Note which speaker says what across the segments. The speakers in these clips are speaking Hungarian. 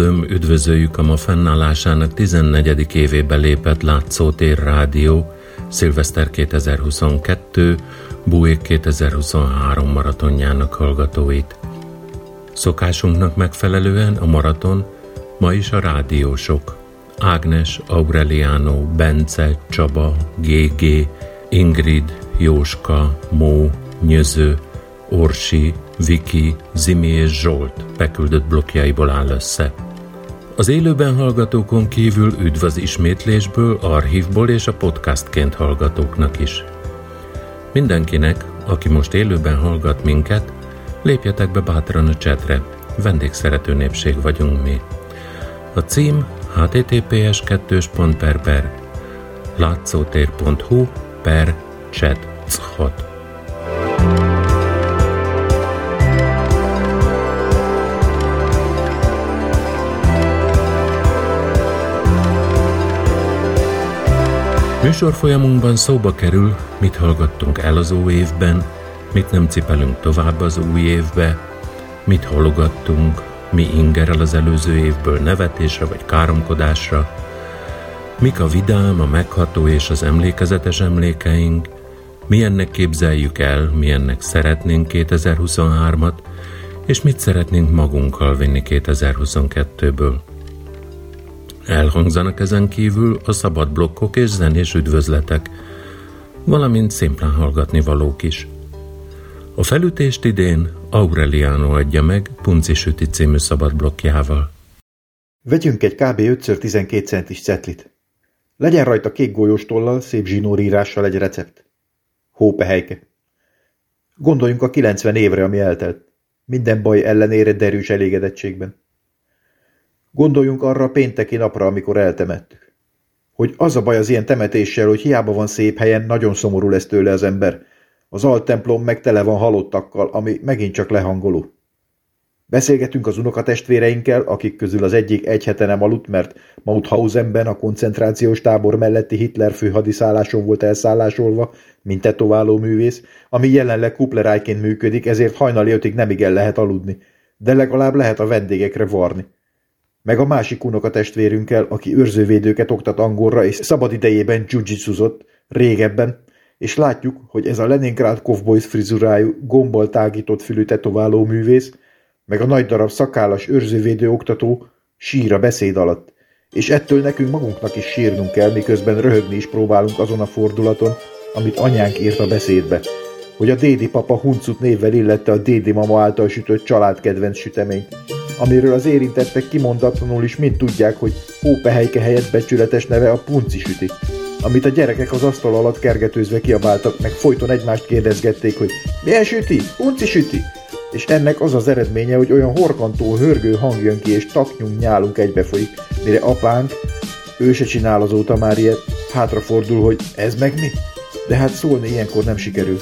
Speaker 1: Üdvözlöm, üdvözöljük a ma fennállásának 14. évébe lépett Látszótér Rádió, Szilveszter 2022, Bújék 2023 maratonjának hallgatóit. Szokásunknak megfelelően a maraton ma is a rádiósok. Ágnes, Aureliano, Bence, Csaba, GG, Ingrid, Jóska, Mó, Nyöző, Orsi, Viki, Zimi és Zsolt beküldött blokkjaiból áll össze. Az élőben hallgatókon kívül üdv az ismétlésből, archívból és a podcastként hallgatóknak is. Mindenkinek, aki most élőben hallgat minket, lépjetek be bátran a csetre, vendégszerető népség vagyunk mi. A cím https 2 per per látszótér.hu per chat 6. Műsorfolyamunkban szóba kerül, mit hallgattunk el az új évben, mit nem cipelünk tovább az új évbe, mit halogattunk, mi ingerel az előző évből nevetésre vagy káromkodásra, mik a vidám, a megható és az emlékezetes emlékeink, milyennek képzeljük el, milyennek szeretnénk 2023-at, és mit szeretnénk magunkkal vinni 2022-ből. Elhangzanak ezen kívül a szabad blokkok és zenés üdvözletek, valamint szimplán hallgatni valók is. A felütést idén Aureliano adja meg Punci Süti című szabad blokkjával.
Speaker 2: Vegyünk egy kb. 5x12 centis cetlit. Legyen rajta kék golyós tollal, szép zsinórírással egy recept. Hópehelyke. Gondoljunk a 90 évre, ami eltelt. Minden baj ellenére derűs elégedettségben. Gondoljunk arra a pénteki napra, amikor eltemettük. Hogy az a baj az ilyen temetéssel, hogy hiába van szép helyen, nagyon szomorú lesz tőle az ember. Az altemplom meg tele van halottakkal, ami megint csak lehangoló. Beszélgetünk az unokatestvéreinkkel, akik közül az egyik egy hete nem aludt, mert Mauthausenben a koncentrációs tábor melletti Hitler főhadiszálláson volt elszállásolva, mint tetováló művész, ami jelenleg kuplerájként működik, ezért hajnali ötig nem igen lehet aludni, de legalább lehet a vendégekre varni meg a másik unokatestvérünkkel, aki őrzővédőket oktat angolra és szabad idejében dzsujjitsuzott régebben, és látjuk, hogy ez a Leningrád Cowboys frizurájú, gombbal tágított fülű tetováló művész, meg a nagy darab szakállas őrzővédő oktató sír a beszéd alatt, és ettől nekünk magunknak is sírnunk kell, miközben röhögni is próbálunk azon a fordulaton, amit anyánk írt a beszédbe, hogy a Dédi papa huncut névvel illette a Dédi mama által sütött családkedvenc süteményt, amiről az érintettek kimondatlanul is mind tudják, hogy hópehelyke helyett becsületes neve a punci süti, amit a gyerekek az asztal alatt kergetőzve kiabáltak, meg folyton egymást kérdezgették, hogy milyen süti? Punci süti? És ennek az az eredménye, hogy olyan horkantó, hörgő hang jön ki, és taknyunk, nyálunk egybefolyik, mire apánk, ő se csinál azóta már ilyet, hátrafordul, hogy ez meg mi? De hát szólni ilyenkor nem sikerül.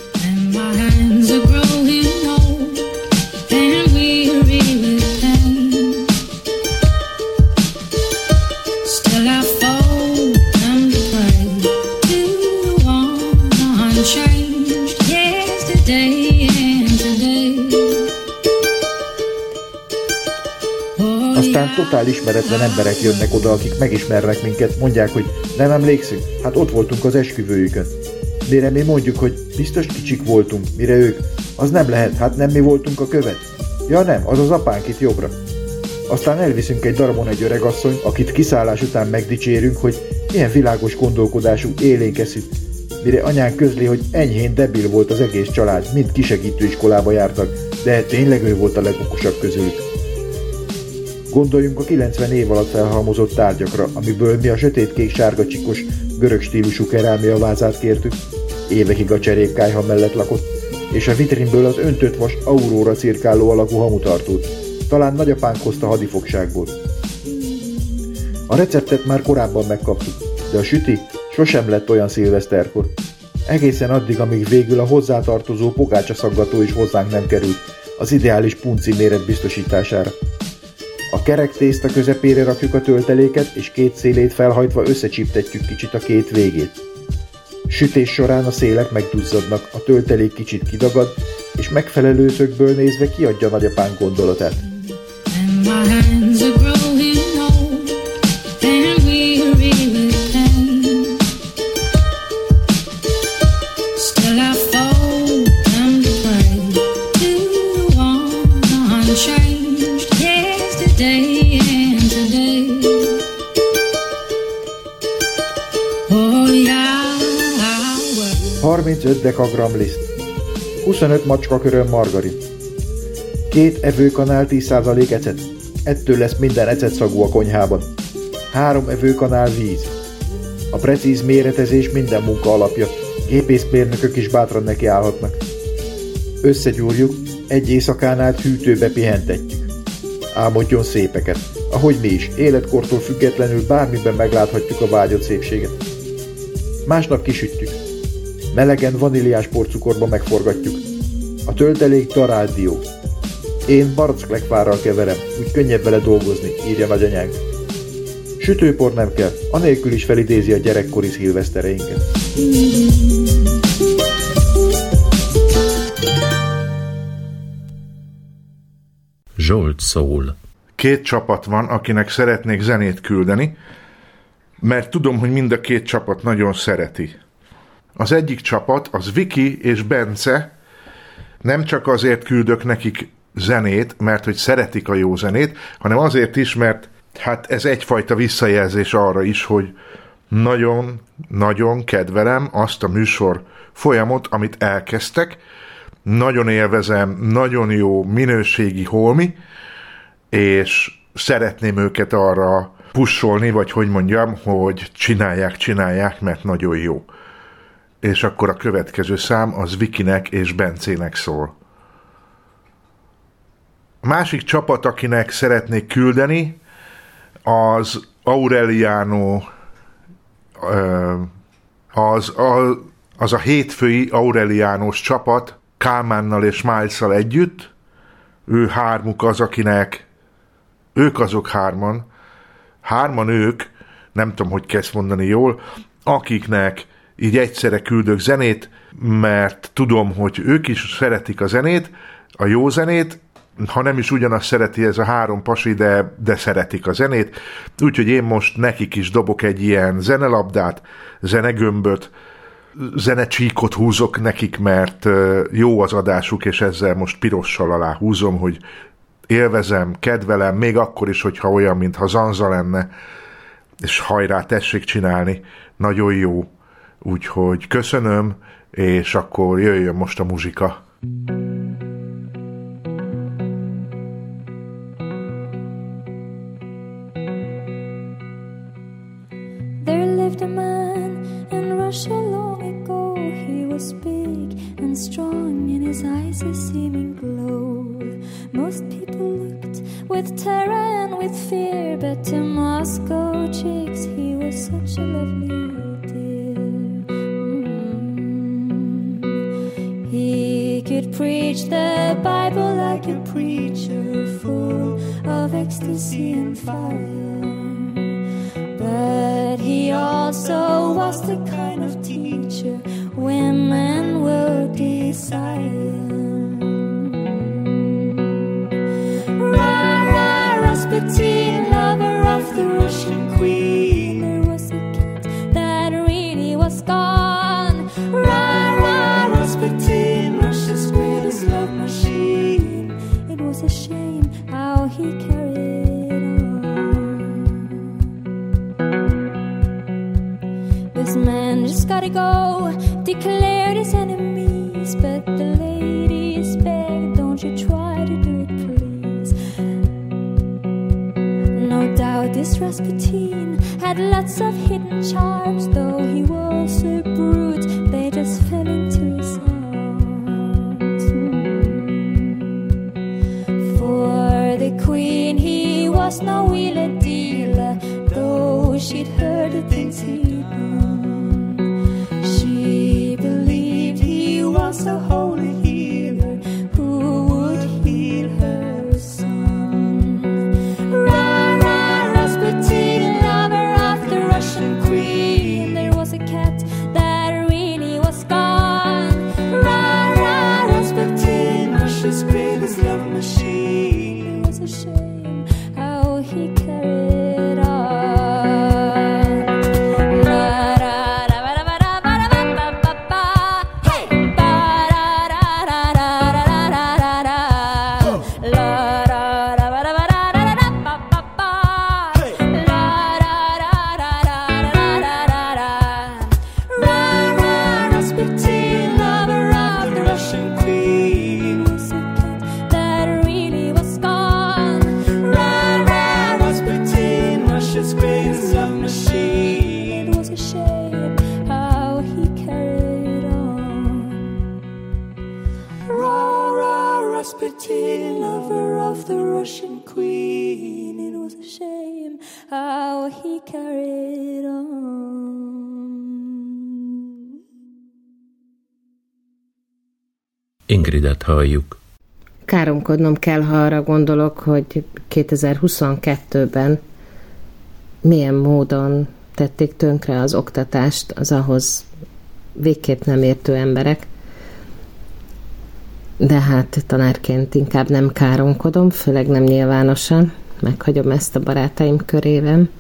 Speaker 2: Totál ismeretlen emberek jönnek oda, akik megismernek minket, mondják, hogy nem emlékszünk, hát ott voltunk az esküvőjükön. Mire mi mondjuk, hogy biztos kicsik voltunk, mire ők, az nem lehet, hát nem mi voltunk a követ. Ja nem, az az apánk itt jobbra. Aztán elviszünk egy darabon egy öregasszony, akit kiszállás után megdicsérünk, hogy milyen világos gondolkodású élénkeszű. Mire anyán közli, hogy enyhén debil volt az egész család, mind kisegítő iskolába jártak, de tényleg ő volt a legokosabb közülük. Gondoljunk a 90 év alatt felhalmozott tárgyakra, amiből mi a sötétkék sárga csikos, görög stílusú kerámia vázát kértük, évekig a cserépkájha mellett lakott, és a vitrinből az öntött vas auróra cirkáló alakú hamutartót. Talán nagyapánk hozta hadifogságból. A receptet már korábban megkaptuk, de a süti sosem lett olyan szilveszterkor. Egészen addig, amíg végül a hozzátartozó pogácsa szaggató is hozzánk nem került, az ideális punci méret biztosítására. A kerek tészta közepére rakjuk a tölteléket, és két szélét felhajtva összecsíptetjük kicsit a két végét. Sütés során a szélek megduzzadnak, a töltelék kicsit kidagad, és megfelelő szögből nézve kiadja nagyapánk gondolatát. And my hands are 35 dekagram liszt, 25 macskakörön margarin, két evőkanál 10% ecet, ettől lesz minden ecet szagú a konyhában, három evőkanál víz. A precíz méretezés minden munka alapja, gépészmérnökök is bátran nekiállhatnak. Összegyúrjuk, egy éjszakán át hűtőbe pihentetjük. Álmodjon szépeket, ahogy mi is, életkortól függetlenül bármiben megláthatjuk a vágyott szépséget. Másnap kisütjük. Melegen vaníliás porcukorba megforgatjuk. A töltelék dió. Én baracklegfárral keverem, úgy könnyebb vele dolgozni, írja nagyanyánk. Sütőpor nem kell, anélkül is felidézi a gyerekkori szilvesztereinket.
Speaker 1: Zsolt szól.
Speaker 3: Két csapat van, akinek szeretnék zenét küldeni, mert tudom, hogy mind a két csapat nagyon szereti. Az egyik csapat, az Viki és Bence, nem csak azért küldök nekik zenét, mert hogy szeretik a jó zenét, hanem azért is, mert hát ez egyfajta visszajelzés arra is, hogy nagyon-nagyon kedvelem azt a műsor folyamot, amit elkezdtek, nagyon élvezem, nagyon jó minőségi holmi, és szeretném őket arra pusolni, vagy hogy mondjam, hogy csinálják, csinálják, mert nagyon jó. És akkor a következő szám az Vikinek és Bencének szól. Másik csapat, akinek szeretnék küldeni, az Aureliano az, az, az a hétfői Aureliános csapat Kálmánnal és miles együtt, ő hármuk az, akinek ők azok hárman, hárman ők, nem tudom, hogy kezd mondani jól, akiknek így egyszerre küldök zenét, mert tudom, hogy ők is szeretik a zenét, a jó zenét, ha nem is ugyanazt szereti ez a három pasi, de, de szeretik a zenét, úgyhogy én most nekik is dobok egy ilyen zenelabdát, zenegömböt, zenecsíkot húzok nekik, mert jó az adásuk, és ezzel most pirossal alá húzom, hogy élvezem, kedvelem, még akkor is, hogyha olyan, mintha zanza lenne, és hajrá, tessék csinálni, nagyon jó. Úgyhogy köszönöm, és akkor jöjjön most a muzsika. There lived a man in Russia long ago. He was big and strong, in his eyes a seeming glow. Most people looked with terror could preach the Bible like a preacher, full of ecstasy and fire. But he also was the kind of teacher women will desire. Go, declared his enemies, but the ladies begged, don't you try to do it, please. No doubt this Rasputin had lots of hidden charms, though
Speaker 4: Ingridet halljuk.
Speaker 5: Káromkodnom kell, ha arra gondolok, hogy 2022-ben milyen módon tették tönkre az oktatást az ahhoz végképp nem értő emberek. De hát tanárként inkább nem káromkodom, főleg nem nyilvánosan. Meghagyom ezt a barátaim körében.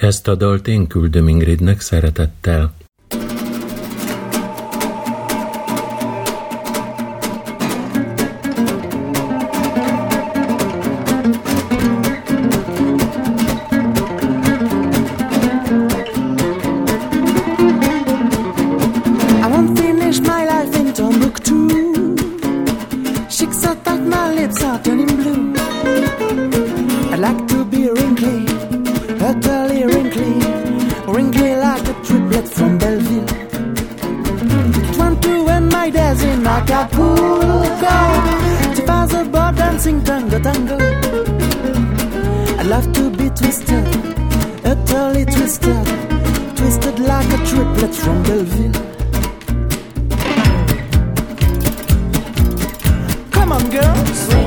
Speaker 4: Ezt a dalt én küldöm Ingridnek szeretettel. Nyöző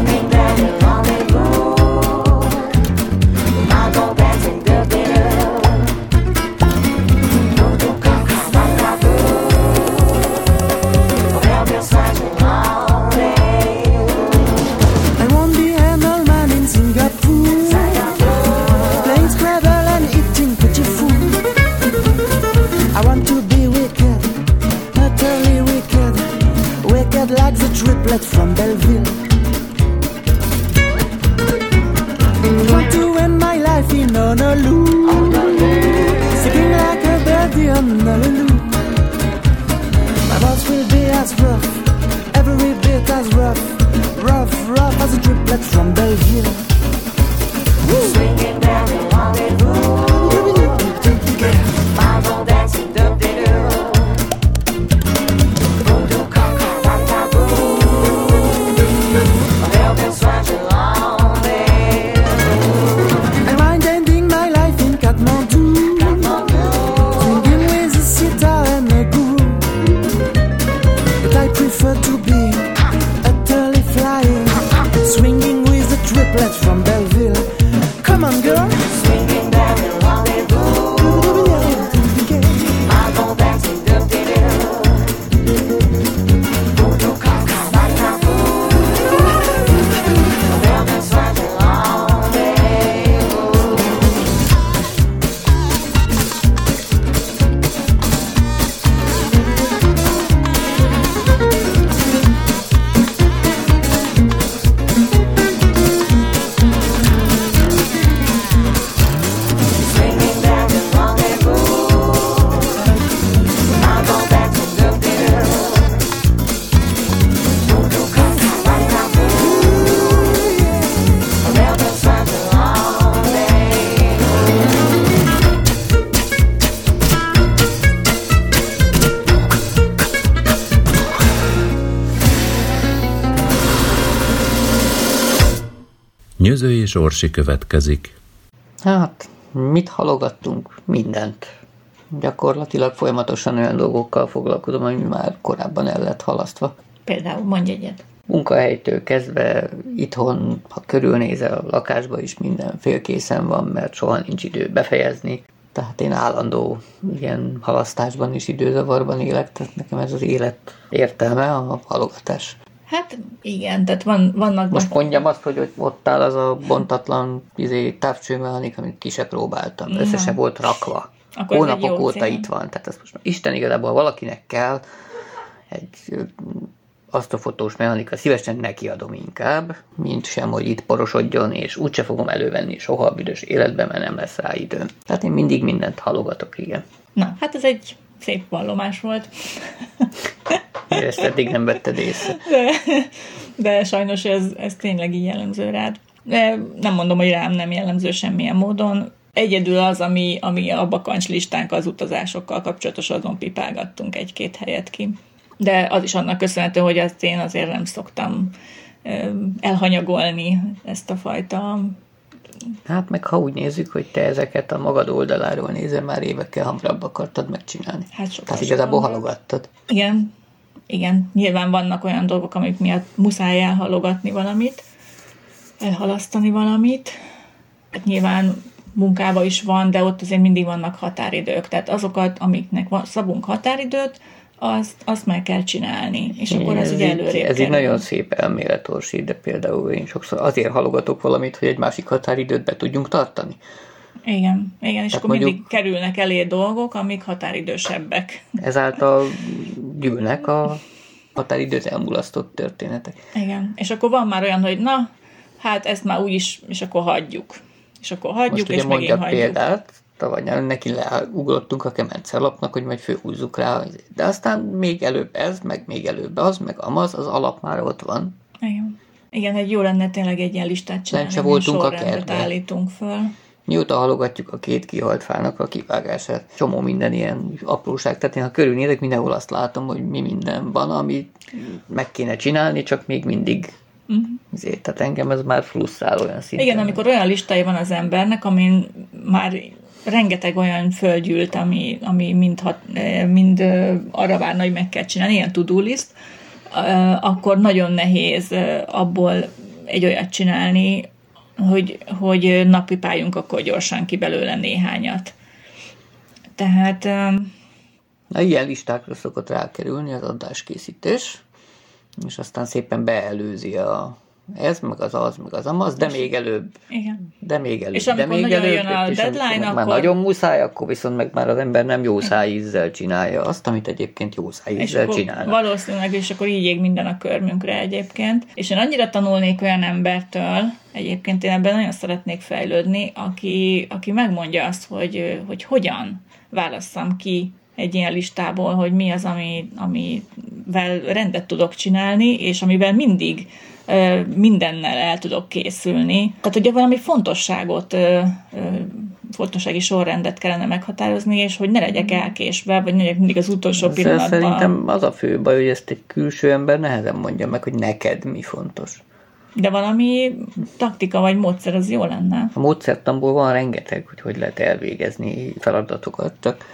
Speaker 4: és Orsi következik.
Speaker 6: Hát, mit halogattunk? Mindent. Gyakorlatilag folyamatosan olyan dolgokkal foglalkozom, ami már korábban el lett halasztva.
Speaker 7: Például mondj egyet.
Speaker 6: Munkahelytől kezdve itthon, ha körülnézel a lakásba is minden félkészen van, mert soha nincs idő befejezni. Tehát én állandó ilyen halasztásban és időzavarban élek, tehát nekem ez az élet értelme, a halogatás.
Speaker 7: Hát igen, tehát van, vannak...
Speaker 6: Most mondjam azt, hogy ott áll az a bontatlan izé, távcsőmechanik, amit ki se próbáltam. Össze se volt rakva. Akkor Hónapok óta cím. itt van. Tehát ezt most Isten igazából valakinek kell egy azt a fotós mechanika szívesen nekiadom inkább, mint sem, hogy itt porosodjon, és úgyse fogom elővenni soha a büdös életben, mert nem lesz rá időm. Tehát én mindig mindent halogatok, igen.
Speaker 7: Na, hát ez egy szép vallomás volt.
Speaker 6: Ezt eddig nem vetted észre.
Speaker 7: De, de sajnos ez, ez tényleg így jellemző rád. De nem mondom, hogy rám nem jellemző semmilyen módon. Egyedül az, ami, ami a bakancslistánk az utazásokkal kapcsolatos, azon pipálgattunk egy-két helyet ki. de az is annak köszönhető, hogy ezt én azért nem szoktam elhanyagolni ezt a fajta
Speaker 6: Hát meg ha úgy nézzük, hogy te ezeket a magad oldaláról nézel, már évekkel hamarabb akartad megcsinálni.
Speaker 7: Hát sokkal
Speaker 6: Tehát igazából halogattad.
Speaker 7: Igen, igen. Nyilván vannak olyan dolgok, amik miatt muszáj elhalogatni valamit, elhalasztani valamit. Hát nyilván munkába is van, de ott azért mindig vannak határidők. Tehát azokat, amiknek van, szabunk határidőt, azt, azt meg kell csinálni, és akkor az ugye előrébb
Speaker 6: Ez egy nagyon szép elméletorsi, de például én sokszor azért halogatok valamit, hogy egy másik határidőt be tudjunk tartani.
Speaker 7: Igen, igen, és Tehát akkor mondjuk, mindig kerülnek elé dolgok, amik határidősebbek.
Speaker 6: Ezáltal gyűlnek a határidőt elmulasztott történetek.
Speaker 7: Igen, és akkor van már olyan, hogy na, hát ezt már úgyis, és akkor hagyjuk. És akkor hagyjuk, Most és megint hagyjuk.
Speaker 6: példát, tavaly nyáron neki leugrottunk a kemencelapnak, hogy majd főhúzzuk rá, de aztán még előbb ez, meg még előbb az, meg amaz, az alap már ott van.
Speaker 7: Igen. Igen, egy jó lenne tényleg egy ilyen listát csinálni,
Speaker 6: se voltunk a kertben.
Speaker 7: állítunk föl.
Speaker 6: Mióta halogatjuk a két kihalt fának a kivágását, csomó minden ilyen apróság, tehát én ha körülnézek, mindenhol azt látom, hogy mi minden van, amit meg kéne csinálni, csak még mindig Uh-huh. Ezért, tehát engem ez már frusztrál olyan szinten.
Speaker 7: Igen, amikor olyan listája van az embernek, amin már rengeteg olyan földgyűlt, ami, ami mind, hat, mind arra várna, hogy meg kell csinálni, ilyen to-do list, akkor nagyon nehéz abból egy olyat csinálni, hogy, hogy napi pályunk akkor gyorsan ki belőle néhányat. Tehát...
Speaker 6: Na, ilyen listákra szokott rákerülni az adáskészítés, és aztán szépen beelőzi a, ez, meg az az, meg az amaz, de még előbb.
Speaker 7: Igen.
Speaker 6: De még előbb.
Speaker 7: És amikor
Speaker 6: de még
Speaker 7: nagyon
Speaker 6: előbb,
Speaker 7: jön a
Speaker 6: és
Speaker 7: deadline, akkor...
Speaker 6: már nagyon muszáj, akkor viszont meg már az ember nem jó szájízzel csinálja azt, amit egyébként jó szájízzel csinálna.
Speaker 7: Valószínűleg, és akkor így ég minden a körmünkre egyébként. És én annyira tanulnék olyan embertől, egyébként én ebben nagyon szeretnék fejlődni, aki, aki megmondja azt, hogy, hogy hogyan válasszam ki egy ilyen listából, hogy mi az, ami, amivel rendet tudok csinálni, és amivel mindig mindennel el tudok készülni. Tehát ugye valami fontosságot, fontossági sorrendet kellene meghatározni, és hogy ne legyek elkésve, vagy ne legyek mindig az utolsó Ezzel pillanatban.
Speaker 6: Szerintem az a fő baj, hogy ezt egy külső ember nehezen mondja meg, hogy neked mi fontos.
Speaker 7: De valami taktika vagy módszer az jó lenne.
Speaker 6: A módszertamból van rengeteg, hogy hogy lehet elvégezni feladatokat, csak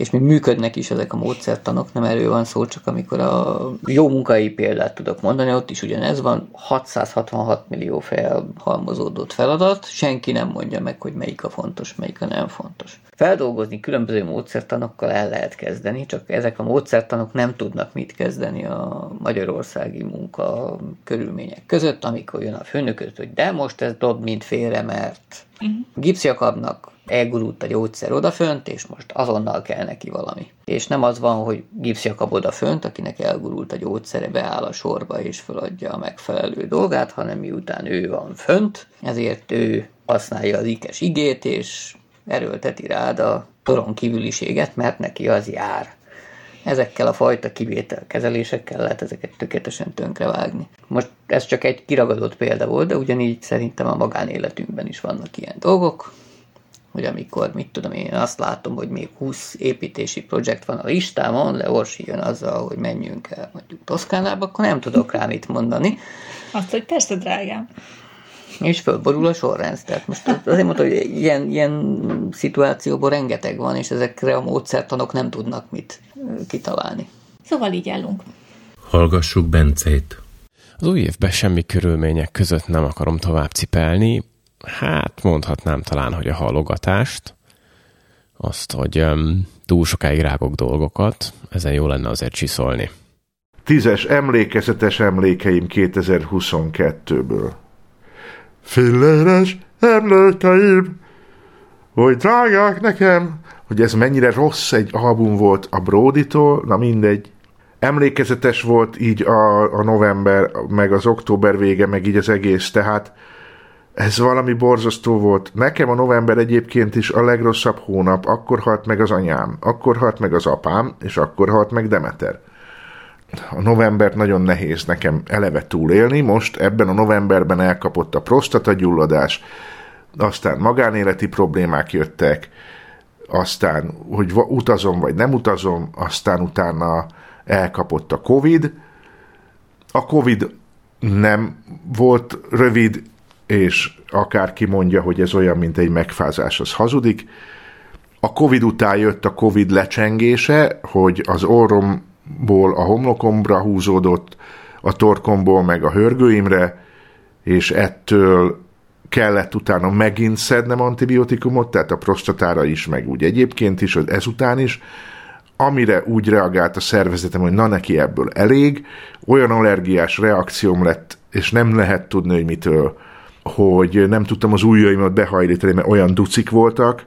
Speaker 6: és még működnek is ezek a módszertanok, nem erről van szó, csak amikor a jó munkai példát tudok mondani, ott is ugyanez van, 666 millió felhalmozódott feladat, senki nem mondja meg, hogy melyik a fontos, melyik a nem fontos. Feldolgozni különböző módszertanokkal el lehet kezdeni, csak ezek a módszertanok nem tudnak mit kezdeni a magyarországi munka körülmények között, amikor jön a főnököt, hogy de most ez dob mint félre, mert uh-huh. gipsziakabnak elgurult a gyógyszer odafönt, és most azonnal kell neki valami. És nem az van, hogy gipsziakab odafönt, akinek elgurult a gyógyszere, beáll a sorba és feladja a megfelelő dolgát, hanem miután ő van fönt, ezért ő használja az ikes igét, és erőlteti rád a toron kívüliséget, mert neki az jár. Ezekkel a fajta kivételkezelésekkel lehet ezeket tökéletesen tönkrevágni. Most ez csak egy kiragadott példa volt, de ugyanígy szerintem a magánéletünkben is vannak ilyen dolgok, hogy amikor, mit tudom én, azt látom, hogy még 20 építési projekt van a listámon, le Orsi jön azzal, hogy menjünk el mondjuk Toszkánába, akkor nem tudok rá mit mondani.
Speaker 7: Azt, hogy persze, drágám.
Speaker 6: És fölborul a sorrend. Tehát most azért mondtam, hogy ilyen, ilyen szituációban rengeteg van, és ezekre a módszertanok nem tudnak mit kitalálni.
Speaker 7: Szóval így állunk.
Speaker 1: Hallgassuk Bencét.
Speaker 8: Az új évben semmi körülmények között nem akarom tovább cipelni, hát mondhatnám talán, hogy a halogatást, azt, hogy um, túl sokáig rágok dolgokat, ezen jó lenne azért csiszolni.
Speaker 9: Tízes emlékezetes emlékeim 2022-ből. Filleres emlékeim, hogy drágák nekem, hogy ez mennyire rossz egy album volt a Brody-tól, na mindegy. Emlékezetes volt így a, a november, meg az október vége, meg így az egész, tehát ez valami borzasztó volt. Nekem a november egyébként is a legrosszabb hónap. Akkor halt meg az anyám, akkor halt meg az apám, és akkor halt meg Demeter. A novembert nagyon nehéz nekem eleve túlélni. Most ebben a novemberben elkapott a prostatagyulladás, aztán magánéleti problémák jöttek, aztán, hogy utazom vagy nem utazom, aztán utána
Speaker 10: elkapott a Covid. A Covid nem volt rövid, és akárki mondja, hogy ez olyan, mint egy megfázás, az hazudik. A Covid után jött a Covid lecsengése, hogy az orromból a homlokomra húzódott, a torkomból meg a hörgőimre, és ettől kellett utána megint szednem antibiotikumot, tehát a prostatára is, meg úgy egyébként is, ezután is, amire úgy reagált a szervezetem, hogy na neki ebből elég, olyan allergiás reakcióm lett, és nem lehet tudni, hogy mitől, hogy nem tudtam az ujjaimat behajlítani, mert olyan ducik voltak,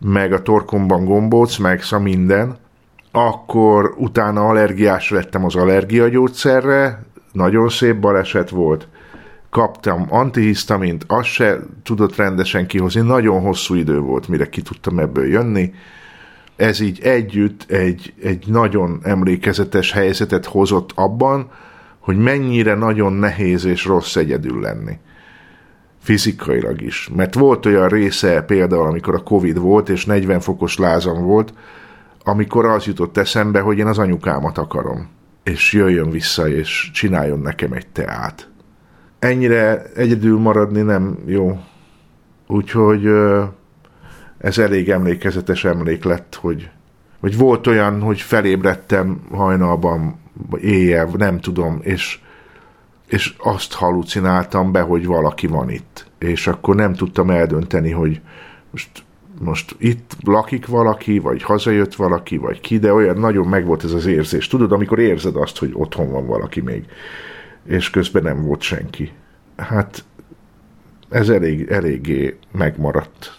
Speaker 10: meg a torkomban gombóc, meg szа minden, akkor utána allergiás lettem az allergiagyógyszerre, nagyon szép baleset volt, kaptam antihisztamint, azt se tudott rendesen kihozni, nagyon hosszú idő volt, mire ki tudtam ebből jönni. Ez így együtt egy, egy nagyon emlékezetes helyzetet hozott abban, hogy mennyire nagyon nehéz és rossz egyedül lenni. Fizikailag is. Mert volt olyan része például, amikor a Covid volt, és 40 fokos lázam volt, amikor az jutott eszembe, hogy én az anyukámat akarom. És jöjjön vissza, és csináljon nekem egy teát ennyire egyedül maradni nem jó. Úgyhogy ez elég emlékezetes emlék lett, hogy, hogy volt olyan, hogy felébredtem hajnalban, éjjel, nem tudom, és, és azt halucináltam be, hogy valaki van itt. És akkor nem tudtam eldönteni, hogy most, most itt lakik valaki, vagy hazajött valaki, vagy ki, de olyan nagyon megvolt ez az érzés. Tudod, amikor érzed azt, hogy otthon van valaki még és közben nem volt senki. Hát ez elég, eléggé megmaradt.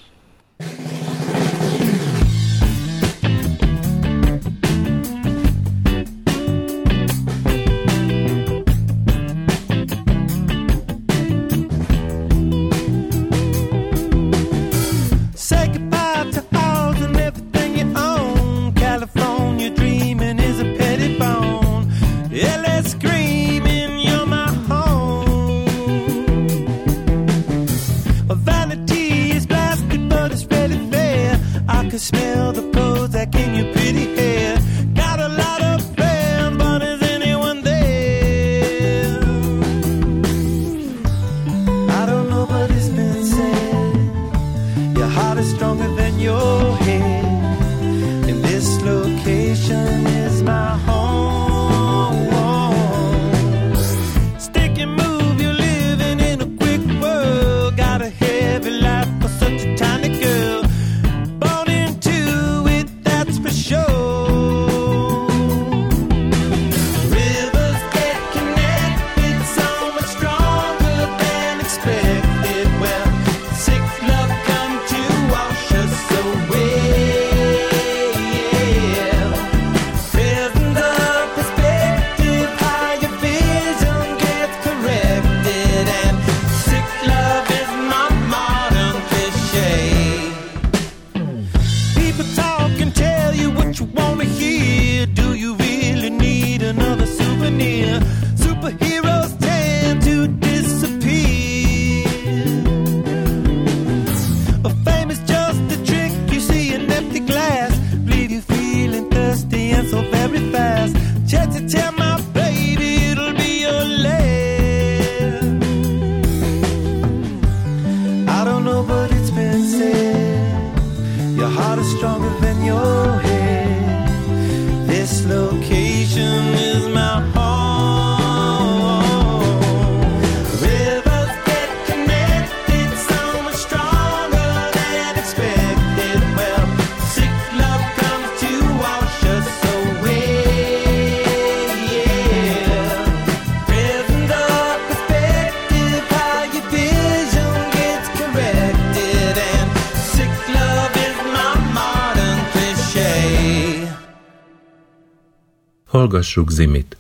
Speaker 1: Hallgassuk Zimit.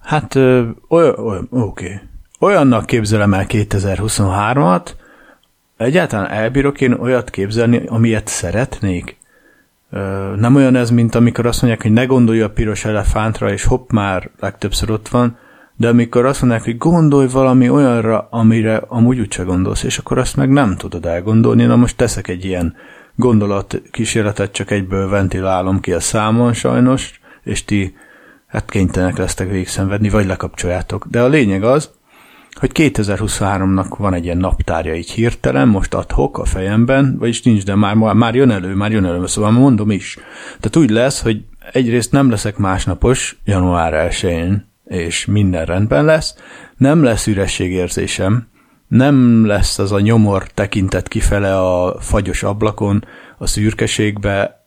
Speaker 11: Hát, olyan, olyan oké. Olyannak képzelem el 2023-at, egyáltalán elbírok én olyat képzelni, amilyet szeretnék? Nem olyan ez, mint amikor azt mondják, hogy ne gondolj a piros elefántra, és hopp, már legtöbbször ott van, de amikor azt mondják, hogy gondolj valami olyanra, amire amúgy úgyse gondolsz, és akkor azt meg nem tudod elgondolni, na most teszek egy ilyen gondolat kísérletet, csak egyből ventilálom ki a számon sajnos, és ti hát kénytelenek lesztek végigszenvedni, vagy lekapcsoljátok. De a lényeg az, hogy 2023-nak van egy ilyen naptárja így hirtelen, most adhok a fejemben, vagyis nincs, de már, már jön elő, már jön elő, szóval mondom is. Tehát úgy lesz, hogy egyrészt nem leszek másnapos január 1 és minden rendben lesz, nem lesz ürességérzésem, nem lesz az a nyomor tekintet kifele a fagyos ablakon, a szürkeségbe,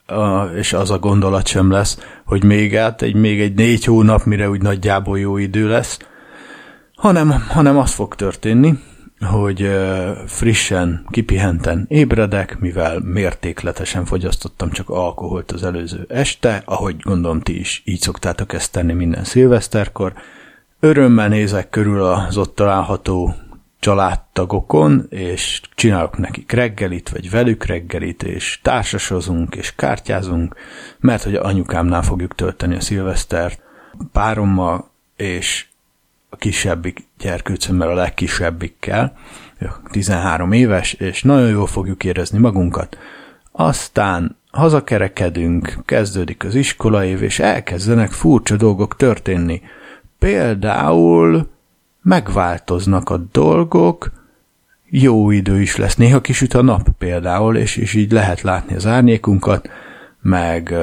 Speaker 11: és az a gondolat sem lesz, hogy még át egy, még egy négy hónap, mire úgy nagyjából jó idő lesz, hanem, hanem az fog történni, hogy frissen, kipihenten ébredek, mivel mértékletesen fogyasztottam csak alkoholt az előző este, ahogy gondolom ti is így szoktátok ezt tenni minden szilveszterkor. Örömmel nézek körül az ott található családtagokon, és csinálok nekik reggelit, vagy velük reggelit, és társasozunk, és kártyázunk, mert hogy anyukámnál fogjuk tölteni a szilvesztert párommal, és a kisebbik gyerkőcömmel, a legkisebbikkel, 13 éves, és nagyon jól fogjuk érezni magunkat. Aztán hazakerekedünk, kezdődik az iskolaév, és elkezdenek furcsa dolgok történni. Például megváltoznak a dolgok, jó idő is lesz, néha kisüt a nap például, és, és így lehet látni az árnyékunkat, meg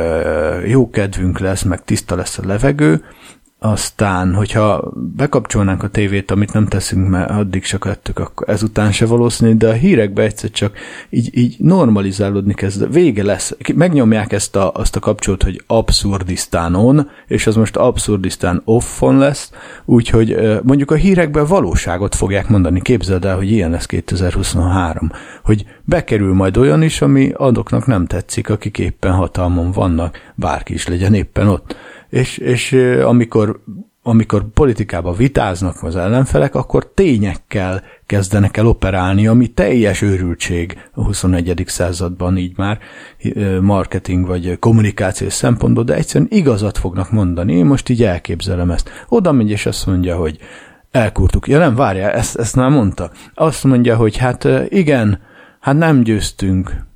Speaker 11: jó kedvünk lesz, meg tiszta lesz a levegő, aztán, hogyha bekapcsolnánk a tévét, amit nem teszünk, mert addig se tettük, akkor ezután se valószínű, de a hírekbe egyszer csak így, így normalizálódni kezd. Vége lesz. Megnyomják ezt a, azt a kapcsolat, hogy abszurdisztánon, és az most abszurdisztán offon lesz, úgyhogy mondjuk a hírekben valóságot fogják mondani. Képzeld el, hogy ilyen lesz 2023. Hogy bekerül majd olyan is, ami adoknak nem tetszik, akik éppen hatalmon vannak, bárki is legyen éppen ott és, és amikor, amikor politikába vitáznak az ellenfelek, akkor tényekkel kezdenek el operálni, ami teljes őrültség a 21. században így már marketing vagy kommunikációs szempontból, de egyszerűen igazat fognak mondani. Én most így elképzelem ezt. Oda megy és azt mondja, hogy elkurtuk. Ja nem, várjál, ezt, ezt már mondta. Azt mondja, hogy hát igen, hát nem győztünk,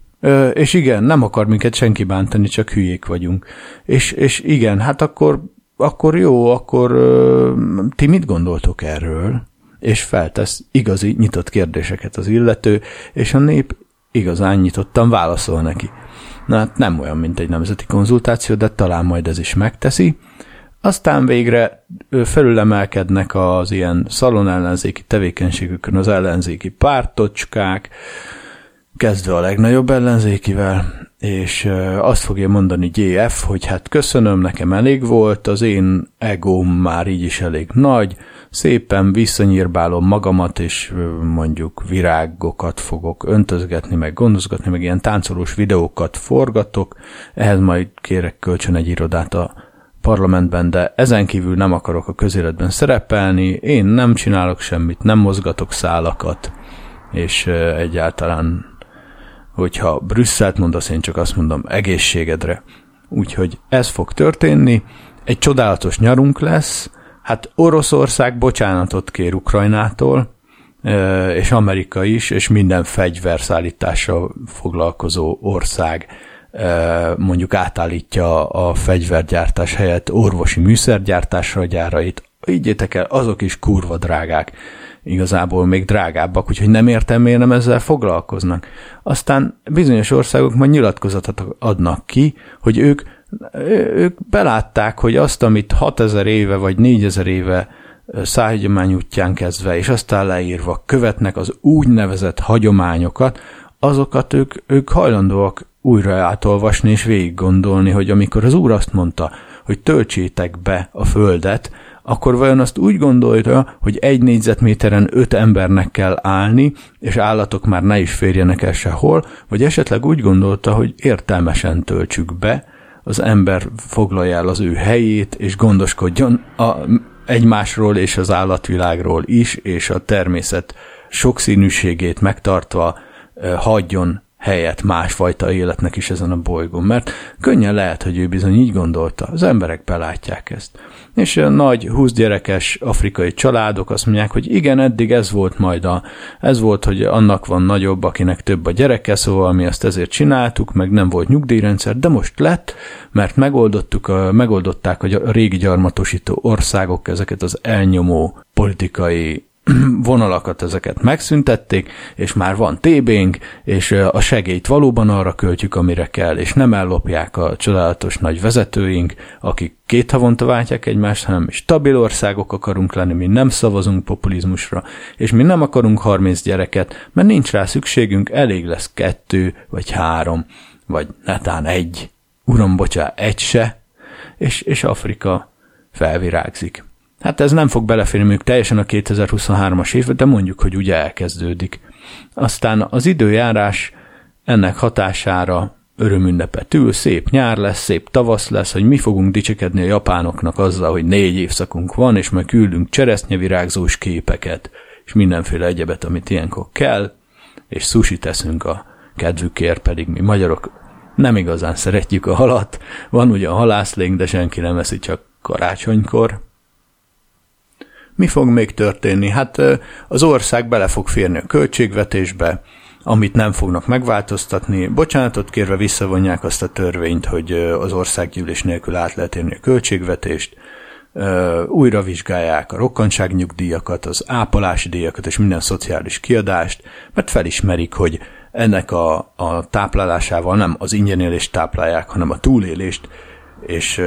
Speaker 11: és igen, nem akar minket senki bántani, csak hülyék vagyunk. És, és igen, hát akkor, akkor jó, akkor ti mit gondoltok erről? És feltesz igazi nyitott kérdéseket az illető, és a nép igazán nyitottan válaszol neki. Na hát nem olyan, mint egy nemzeti konzultáció, de talán majd ez is megteszi. Aztán végre felülemelkednek az ilyen szalon ellenzéki tevékenységükön az ellenzéki pártocskák, kezdve a legnagyobb ellenzékivel, és azt fogja mondani GF, hogy hát köszönöm, nekem elég volt, az én egóm már így is elég nagy, szépen visszanyírbálom magamat, és mondjuk virágokat fogok öntözgetni, meg gondozgatni, meg ilyen táncolós videókat forgatok, ehhez majd kérek kölcsön egy irodát a parlamentben, de ezen kívül nem akarok a közéletben szerepelni, én nem csinálok semmit, nem mozgatok szálakat, és egyáltalán hogyha Brüsszelt mondasz, én csak azt mondom egészségedre. Úgyhogy ez fog történni, egy csodálatos nyarunk lesz, hát Oroszország bocsánatot kér Ukrajnától, és Amerika is, és minden fegyverszállítással foglalkozó ország mondjuk átállítja a fegyvergyártás helyett orvosi műszergyártásra a gyárait. Ígyétek el, azok is kurva drágák igazából még drágábbak, úgyhogy nem értem, miért nem ezzel foglalkoznak. Aztán bizonyos országok majd nyilatkozatot adnak ki, hogy ők, ők belátták, hogy azt, amit 6000 éve vagy 4000 éve szájhagyomány útján kezdve, és aztán leírva követnek az úgynevezett hagyományokat, azokat ők, ők hajlandóak újra átolvasni és végig gondolni, hogy amikor az úr azt mondta, hogy töltsétek be a földet, akkor vajon azt úgy gondolja, hogy egy négyzetméteren öt embernek kell állni, és állatok már ne is férjenek el sehol, vagy esetleg úgy gondolta, hogy értelmesen töltsük be, az ember foglalja el az ő helyét, és gondoskodjon a, egymásról és az állatvilágról is, és a természet sokszínűségét megtartva hagyjon helyet másfajta életnek is ezen a bolygón, mert könnyen lehet, hogy ő bizony így gondolta. Az emberek belátják ezt. És a nagy 20 gyerekes afrikai családok azt mondják, hogy igen, eddig ez volt majd a, ez volt, hogy annak van nagyobb, akinek több a gyereke, szóval mi azt ezért csináltuk, meg nem volt nyugdíjrendszer, de most lett, mert megoldottuk a, megoldották a régi gyarmatosító országok ezeket az elnyomó politikai vonalakat ezeket megszüntették, és már van TB-nk, és a segélyt valóban arra költjük, amire kell, és nem ellopják a csodálatos nagy vezetőink, akik két havonta váltják egymást, hanem mi stabil országok akarunk lenni, mi nem szavazunk populizmusra, és mi nem akarunk 30 gyereket, mert nincs rá szükségünk, elég lesz kettő, vagy három, vagy netán egy. Uram, bocsá, egy se, és, és Afrika felvirágzik. Hát ez nem fog beleférni mondjuk teljesen a 2023-as évbe, de mondjuk, hogy ugye elkezdődik. Aztán az időjárás ennek hatására örömünnepet ül, szép nyár lesz, szép tavasz lesz, hogy mi fogunk dicsekedni a japánoknak azzal, hogy négy évszakunk van, és meg küldünk cseresznyevirágzós képeket, és mindenféle egyebet, amit ilyenkor kell, és sushi teszünk a kedvükért, pedig mi magyarok nem igazán szeretjük a halat. Van ugye a halászlénk, de senki nem eszi csak karácsonykor. Mi fog még történni? Hát az ország bele fog férni a költségvetésbe, amit nem fognak megváltoztatni. Bocsánatot kérve visszavonják azt a törvényt, hogy az országgyűlés nélkül át lehet érni a költségvetést, újra vizsgálják a rokkantságnyugdíjakat, az ápolási díjakat és minden szociális kiadást, mert felismerik, hogy ennek a, a táplálásával nem az ingyenélést táplálják, hanem a túlélést, és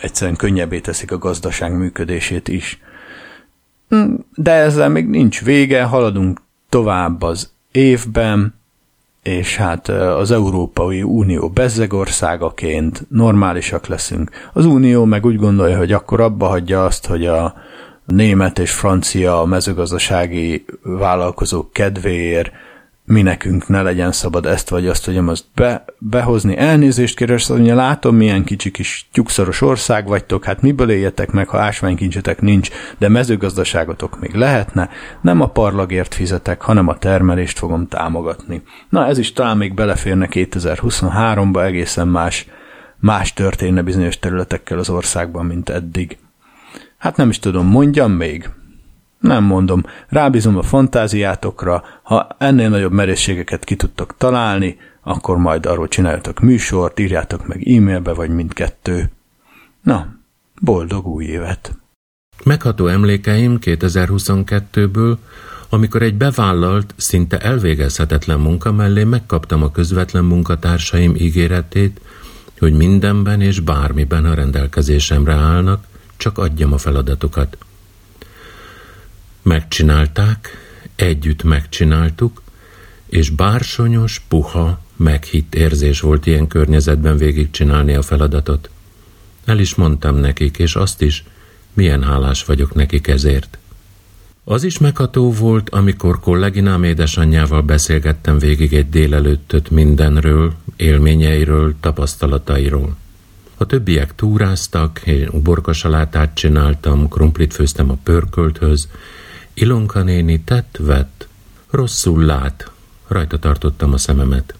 Speaker 11: egyszerűen könnyebbé teszik a gazdaság működését is. Hm, de ezzel még nincs vége, haladunk tovább az évben, és hát az Európai Unió bezzegországaként normálisak leszünk. Az Unió meg úgy gondolja, hogy akkor abba hagyja azt, hogy a német és francia mezőgazdasági vállalkozók kedvéért mi nekünk ne legyen szabad ezt vagy azt, hogy azt be, behozni. Elnézést kérdés, hogy látom, milyen kicsi kis tyukszoros ország vagytok, hát miből éljetek meg, ha ásványkincsetek nincs, de mezőgazdaságotok még lehetne. Nem a parlagért fizetek, hanem a termelést fogom támogatni. Na, ez is talán még beleférne 2023-ba, egészen más, más történne bizonyos területekkel az országban, mint eddig. Hát nem is tudom, mondjam még. Nem mondom, rábízom a fantáziátokra, ha ennél nagyobb merészségeket ki tudtok találni, akkor majd arról csináljatok műsort, írjátok meg e-mailbe, vagy mindkettő. Na, boldog új évet!
Speaker 1: Megható emlékeim 2022-ből, amikor egy bevállalt, szinte elvégezhetetlen munka mellé megkaptam a közvetlen munkatársaim ígéretét, hogy mindenben és bármiben a rendelkezésemre állnak, csak adjam a feladatokat. Megcsinálták, együtt megcsináltuk, és bársonyos, puha, meghitt érzés volt ilyen környezetben végigcsinálni a feladatot. El is mondtam nekik, és azt is, milyen hálás vagyok nekik ezért. Az is megható volt, amikor kolléginám édesanyjával beszélgettem végig egy délelőttöt mindenről, élményeiről, tapasztalatairól. A többiek túráztak, én uborkasalátát csináltam, krumplit főztem a pörkölthöz, Ilonka néni tett-vett, rosszul lát, rajta tartottam a szememet.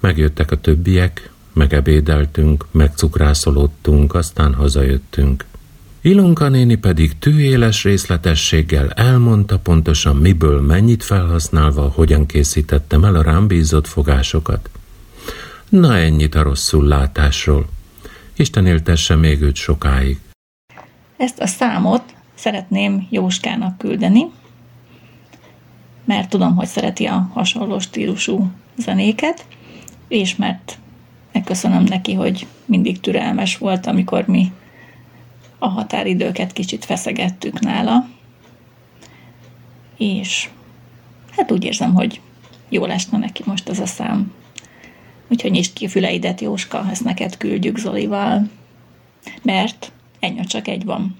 Speaker 1: Megjöttek a többiek, megebédeltünk, megcukrászolódtunk, aztán hazajöttünk. Ilonka néni pedig tűéles részletességgel elmondta pontosan miből mennyit felhasználva, hogyan készítettem el a rám bízott fogásokat. Na ennyit a rosszul látásról. Isten éltesse még őt sokáig.
Speaker 7: Ezt a számot szeretném Jóskának küldeni, mert tudom, hogy szereti a hasonló stílusú zenéket, és mert megköszönöm neki, hogy mindig türelmes volt, amikor mi a határidőket kicsit feszegettük nála. És hát úgy érzem, hogy jól esne neki most ez a szám. Úgyhogy nyisd ki füleidet, Jóska, ezt neked küldjük Zolival, mert ennyi csak egy van.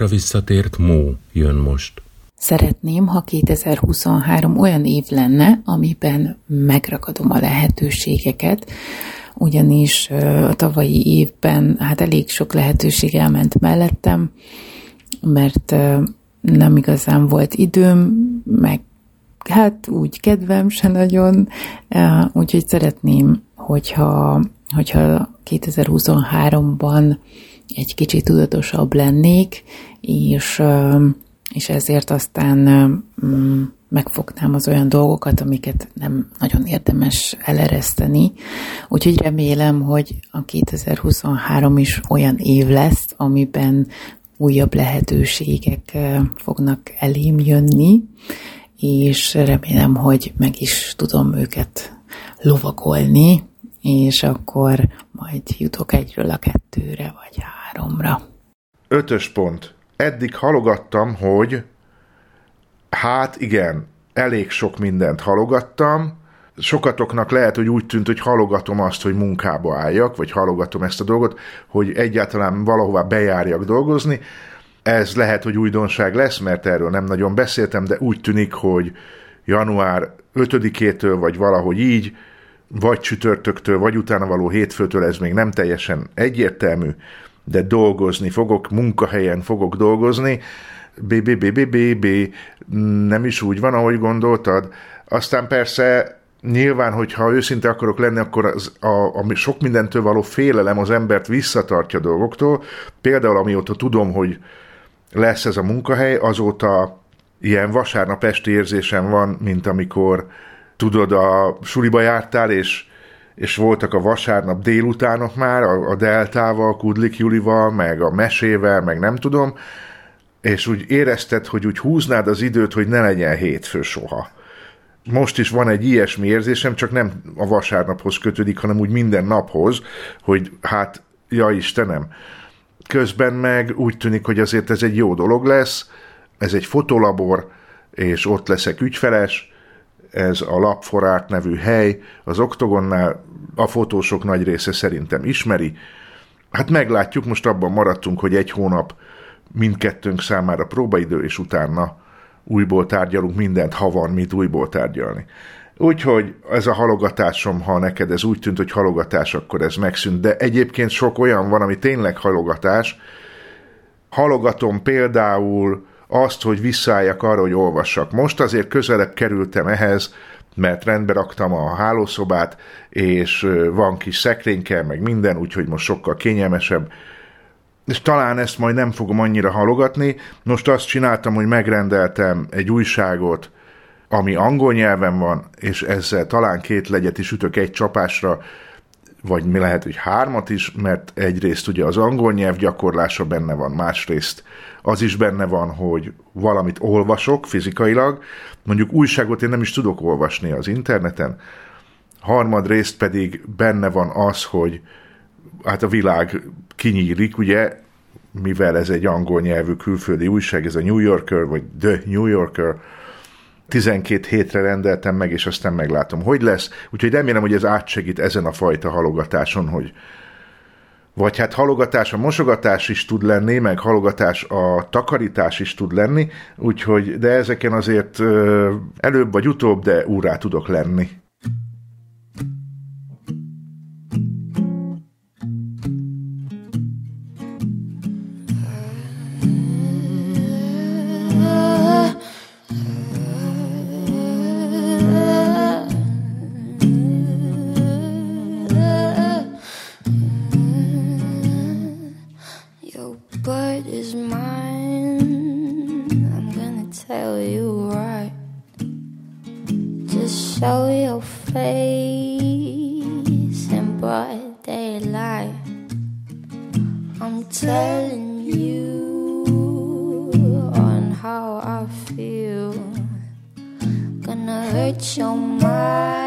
Speaker 1: Maratonunkra visszatért Mó jön most.
Speaker 12: Szeretném, ha 2023 olyan év lenne, amiben megragadom a lehetőségeket, ugyanis a tavalyi évben hát elég sok lehetőség elment mellettem, mert nem igazán volt időm, meg hát úgy kedvem se nagyon, úgyhogy szeretném, hogyha, hogyha 2023-ban egy kicsit tudatosabb lennék, és, és ezért aztán mm, megfognám az olyan dolgokat, amiket nem nagyon érdemes elereszteni. Úgyhogy remélem, hogy a 2023 is olyan év lesz, amiben újabb lehetőségek fognak elém jönni, és remélem, hogy meg is tudom őket lovagolni, és akkor majd jutok egyről a kettőre vagy háromra.
Speaker 9: Ötös pont. Eddig halogattam, hogy hát igen, elég sok mindent halogattam, sokatoknak lehet, hogy úgy tűnt, hogy halogatom azt, hogy munkába álljak, vagy halogatom ezt a dolgot, hogy egyáltalán valahová bejárjak dolgozni. Ez lehet, hogy újdonság lesz, mert erről nem nagyon beszéltem, de úgy tűnik, hogy január 5-től, vagy valahogy így, vagy csütörtöktől, vagy utána való hétfőtől, ez még nem teljesen egyértelmű, de dolgozni fogok, munkahelyen fogok dolgozni, BBBBBB, nem is úgy van, ahogy gondoltad. Aztán persze nyilván, hogyha őszinte akarok lenni, akkor az, a, a sok mindentől való félelem az embert visszatartja dolgoktól. Például amióta tudom, hogy lesz ez a munkahely, azóta ilyen vasárnap esti érzésem van, mint amikor tudod, a suliba jártál, és, és voltak a vasárnap délutánok már, a, a Deltával, Kudlik Julival, meg a mesével, meg nem tudom, és úgy érezted, hogy úgy húznád az időt, hogy ne legyen hétfő soha. Most is van egy ilyesmi érzésem, csak nem a vasárnaphoz kötődik, hanem úgy minden naphoz, hogy hát, ja Istenem. Közben meg úgy tűnik, hogy azért ez egy jó dolog lesz, ez egy fotolabor, és ott leszek ügyfeles, ez a Lapforát nevű hely, az Oktogonnál a fotósok nagy része szerintem ismeri. Hát meglátjuk, most abban maradtunk, hogy egy hónap mindkettőnk számára próbaidő, és utána újból tárgyalunk mindent, ha van mit újból tárgyalni. Úgyhogy ez a halogatásom, ha neked ez úgy tűnt, hogy halogatás, akkor ez megszűnt. De egyébként sok olyan van, ami tényleg halogatás. Halogatom például azt, hogy visszaálljak arra, hogy olvassak. Most azért közelebb kerültem ehhez, mert rendbe raktam a hálószobát, és van kis szekrényke, meg minden, úgyhogy most sokkal kényelmesebb és talán ezt majd nem fogom annyira halogatni. Most azt csináltam, hogy megrendeltem egy újságot, ami angol nyelven van, és ezzel talán két legyet is ütök egy csapásra, vagy mi lehet, hogy hármat is, mert egyrészt ugye az angol nyelv gyakorlása benne van, másrészt az is benne van, hogy valamit olvasok fizikailag, mondjuk újságot én nem is tudok olvasni az interneten, harmadrészt pedig benne van az, hogy hát a világ kinyílik, ugye, mivel ez egy angol nyelvű külföldi újság, ez a New Yorker, vagy The New Yorker, 12 hétre rendeltem meg, és aztán meglátom, hogy lesz. Úgyhogy remélem, hogy ez átsegít ezen a fajta halogatáson, hogy vagy hát halogatás a mosogatás is tud lenni, meg halogatás a takarítás is tud lenni, úgyhogy, de ezeken azért előbb vagy utóbb, de úrá tudok lenni.
Speaker 13: Gonna hurt your mind.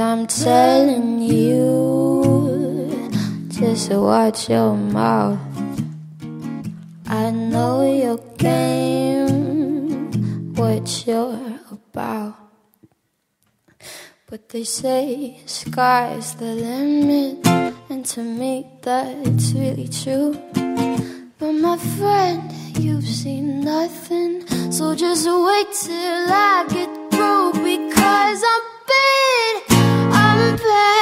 Speaker 13: I'm telling you, just watch your mouth. I know your game, what you're about. But they say sky's the limit, and to me that's really true. But my friend, you've seen nothing, so just wait till I get through because I'm bad, there.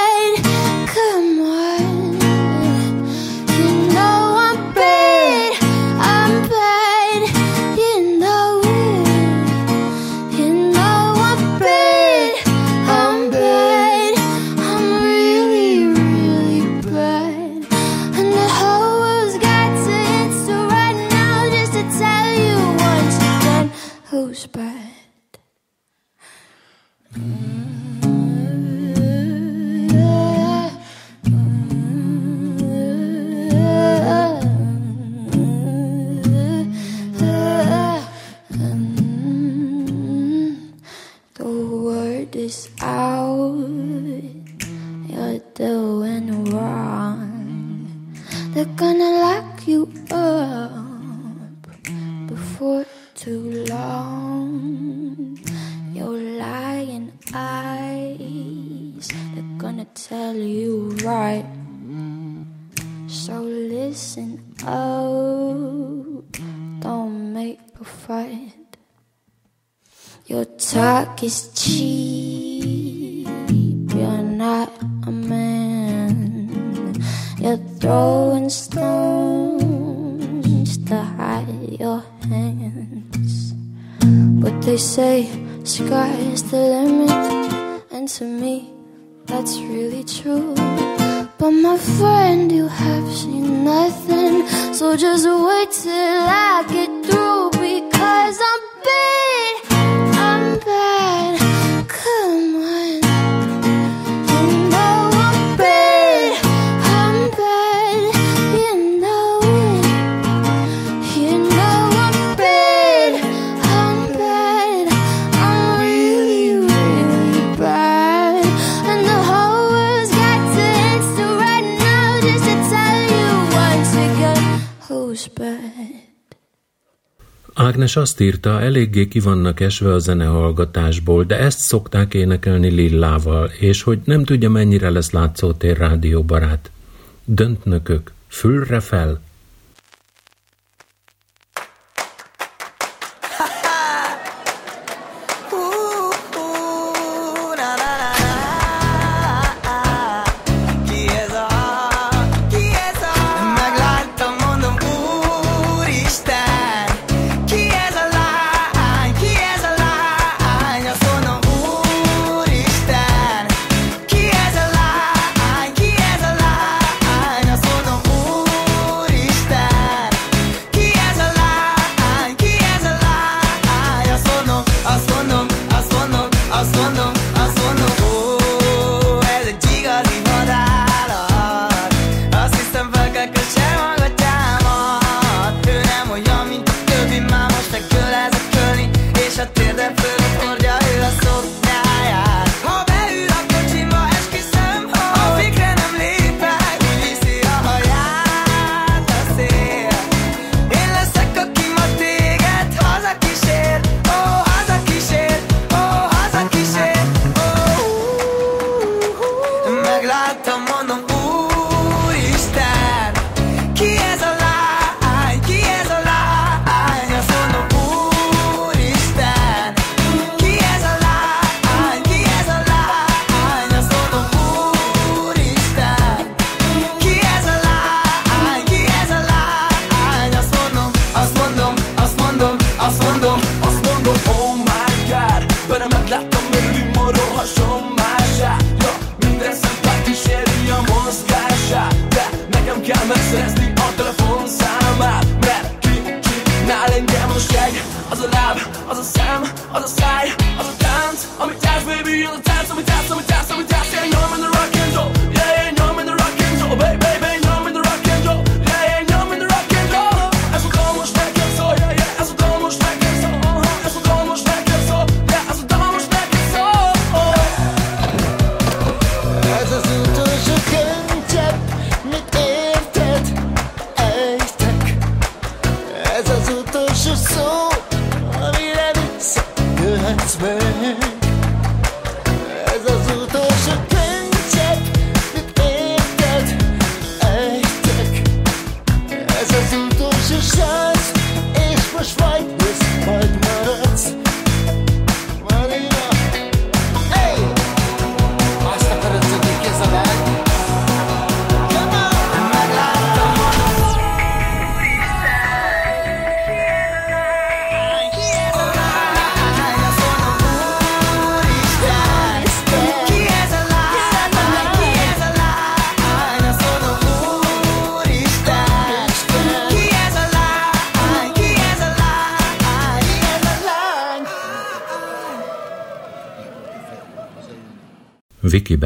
Speaker 13: Is true.
Speaker 1: Ágnes azt írta, eléggé ki vannak esve a zenehallgatásból, de ezt szokták énekelni Lillával, és hogy nem tudja mennyire lesz látszótér rádióbarát. Döntnökök, fülre fel,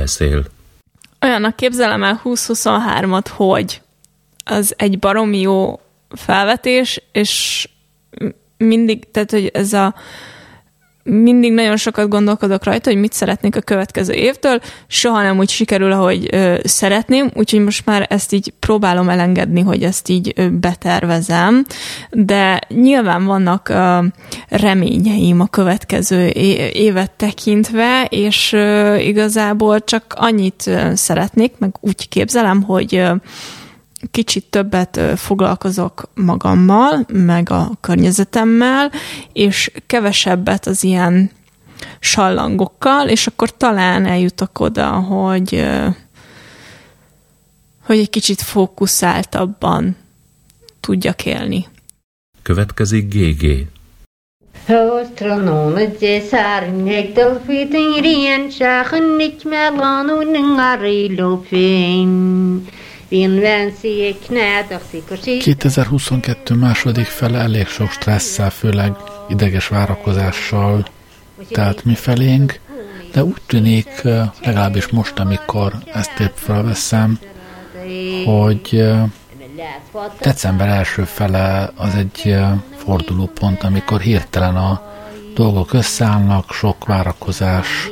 Speaker 1: beszél.
Speaker 14: Olyannak képzelem el 2023-at, hogy az egy baromi jó felvetés, és mindig, tehát hogy ez a mindig nagyon sokat gondolkodok rajta, hogy mit szeretnék a következő évtől, soha nem úgy sikerül, ahogy ö, szeretném, úgyhogy most már ezt így próbálom elengedni, hogy ezt így ö, betervezem, de nyilván vannak ö, reményeim a következő évet tekintve, és ö, igazából csak annyit ö, szeretnék, meg úgy képzelem, hogy ö, kicsit többet foglalkozok magammal, meg a környezetemmel, és kevesebbet az ilyen sallangokkal, és akkor talán eljutok oda, hogy, hogy egy kicsit fókuszáltabban tudjak élni.
Speaker 1: Következik GG.
Speaker 15: Nik melanú ningari lófén.
Speaker 16: 2022 második fele elég sok stresszel, főleg ideges várakozással. Telt mi felénk, de úgy tűnik, legalábbis most, amikor ezt épp felveszem, hogy december első fele az egy fordulópont, amikor hirtelen a dolgok összeállnak, sok várakozás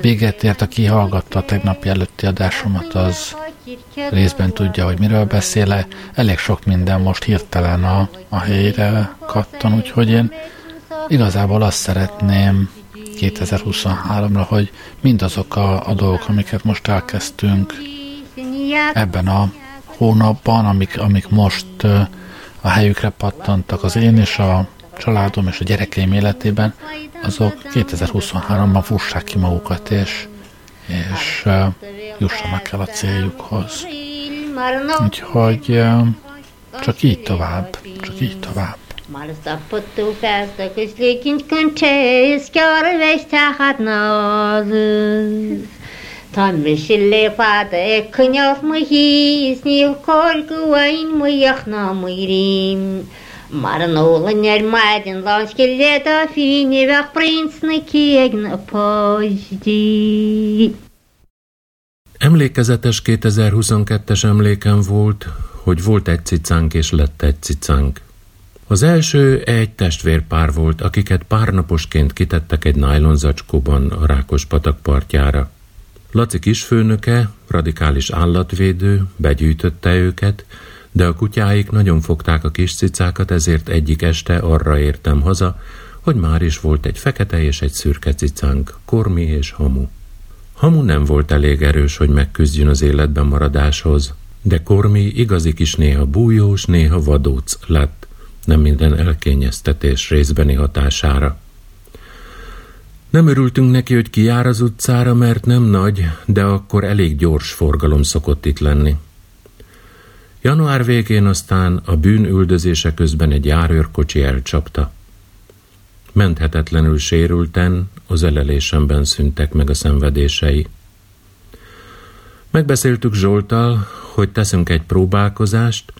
Speaker 16: véget ért, aki hallgatta a tegnapi előtti adásomat, az részben tudja, hogy miről beszéle. Elég sok minden most hirtelen a, a helyre kattan, úgyhogy én igazából azt szeretném 2023-ra, hogy mindazok a, a dolgok, amiket most elkezdtünk ebben a hónapban, amik, amik most a helyükre pattantak az én és a családom és a gyerekeim életében, azok 2023-ban fussák ki magukat, és, és jussanak el a céljukhoz. Úgyhogy csak így tovább, csak így tovább. Malstapottu festa kuslikin kunches kjar vestahat nazız. Tan vişille fada eknyaf muhis ni korku vain muyakna muyrim. Марнолын әрмадин ланскелета финевах принцны кегна позди.
Speaker 1: Emlékezetes 2022-es emlékem volt, hogy volt egy cicánk és lett egy cicánk. Az első egy testvérpár volt, akiket párnaposként kitettek egy nájlon zacskóban a Rákos patak partjára. Laci kisfőnöke, radikális állatvédő, begyűjtötte őket, de a kutyáik nagyon fogták a kis cicákat, ezért egyik este arra értem haza, hogy már is volt egy fekete és egy szürke cicánk, Kormi és Hamu. Hamu nem volt elég erős, hogy megküzdjön az életben maradáshoz, de Kormi igazi kis néha bújós, néha vadóc lett, nem minden elkényeztetés részbeni hatására. Nem örültünk neki, hogy kijár az utcára, mert nem nagy, de akkor elég gyors forgalom szokott itt lenni. Január végén aztán a bűn üldözése közben egy járőrkocsi elcsapta. Menthetetlenül sérülten, az elelésemben szüntek meg a szenvedései. Megbeszéltük Zsoltal, hogy teszünk egy próbálkozást,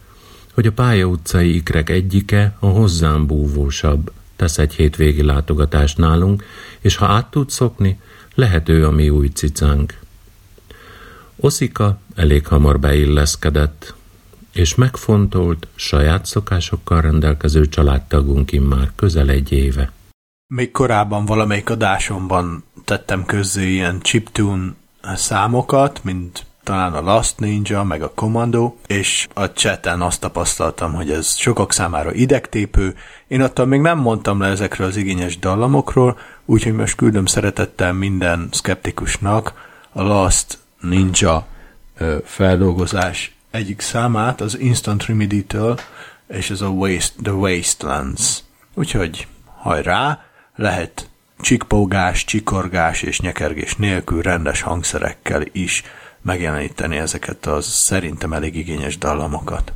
Speaker 1: hogy a pálya utcai ikrek egyike, a hozzám búvósabb, tesz egy hétvégi látogatást nálunk, és ha át tud szokni, lehet ő a mi új cicánk. Oszika elég hamar beilleszkedett, és megfontolt, saját szokásokkal rendelkező családtagunk immár közel egy éve.
Speaker 11: Még korábban valamelyik adásomban tettem közzé ilyen chiptune számokat, mint talán a Last Ninja, meg a Commando, és a cseten azt tapasztaltam, hogy ez sokak számára idegtépő. Én attól még nem mondtam le ezekről az igényes dallamokról, úgyhogy most küldöm szeretettel minden skeptikusnak a Last Ninja feldolgozás egyik számát, az Instant Remedy-től, és ez a Waste, The Wastelands. Úgyhogy hajrá, lehet csikpógás, csikorgás és nyekergés nélkül rendes hangszerekkel is megjeleníteni ezeket az szerintem elég igényes dallamokat.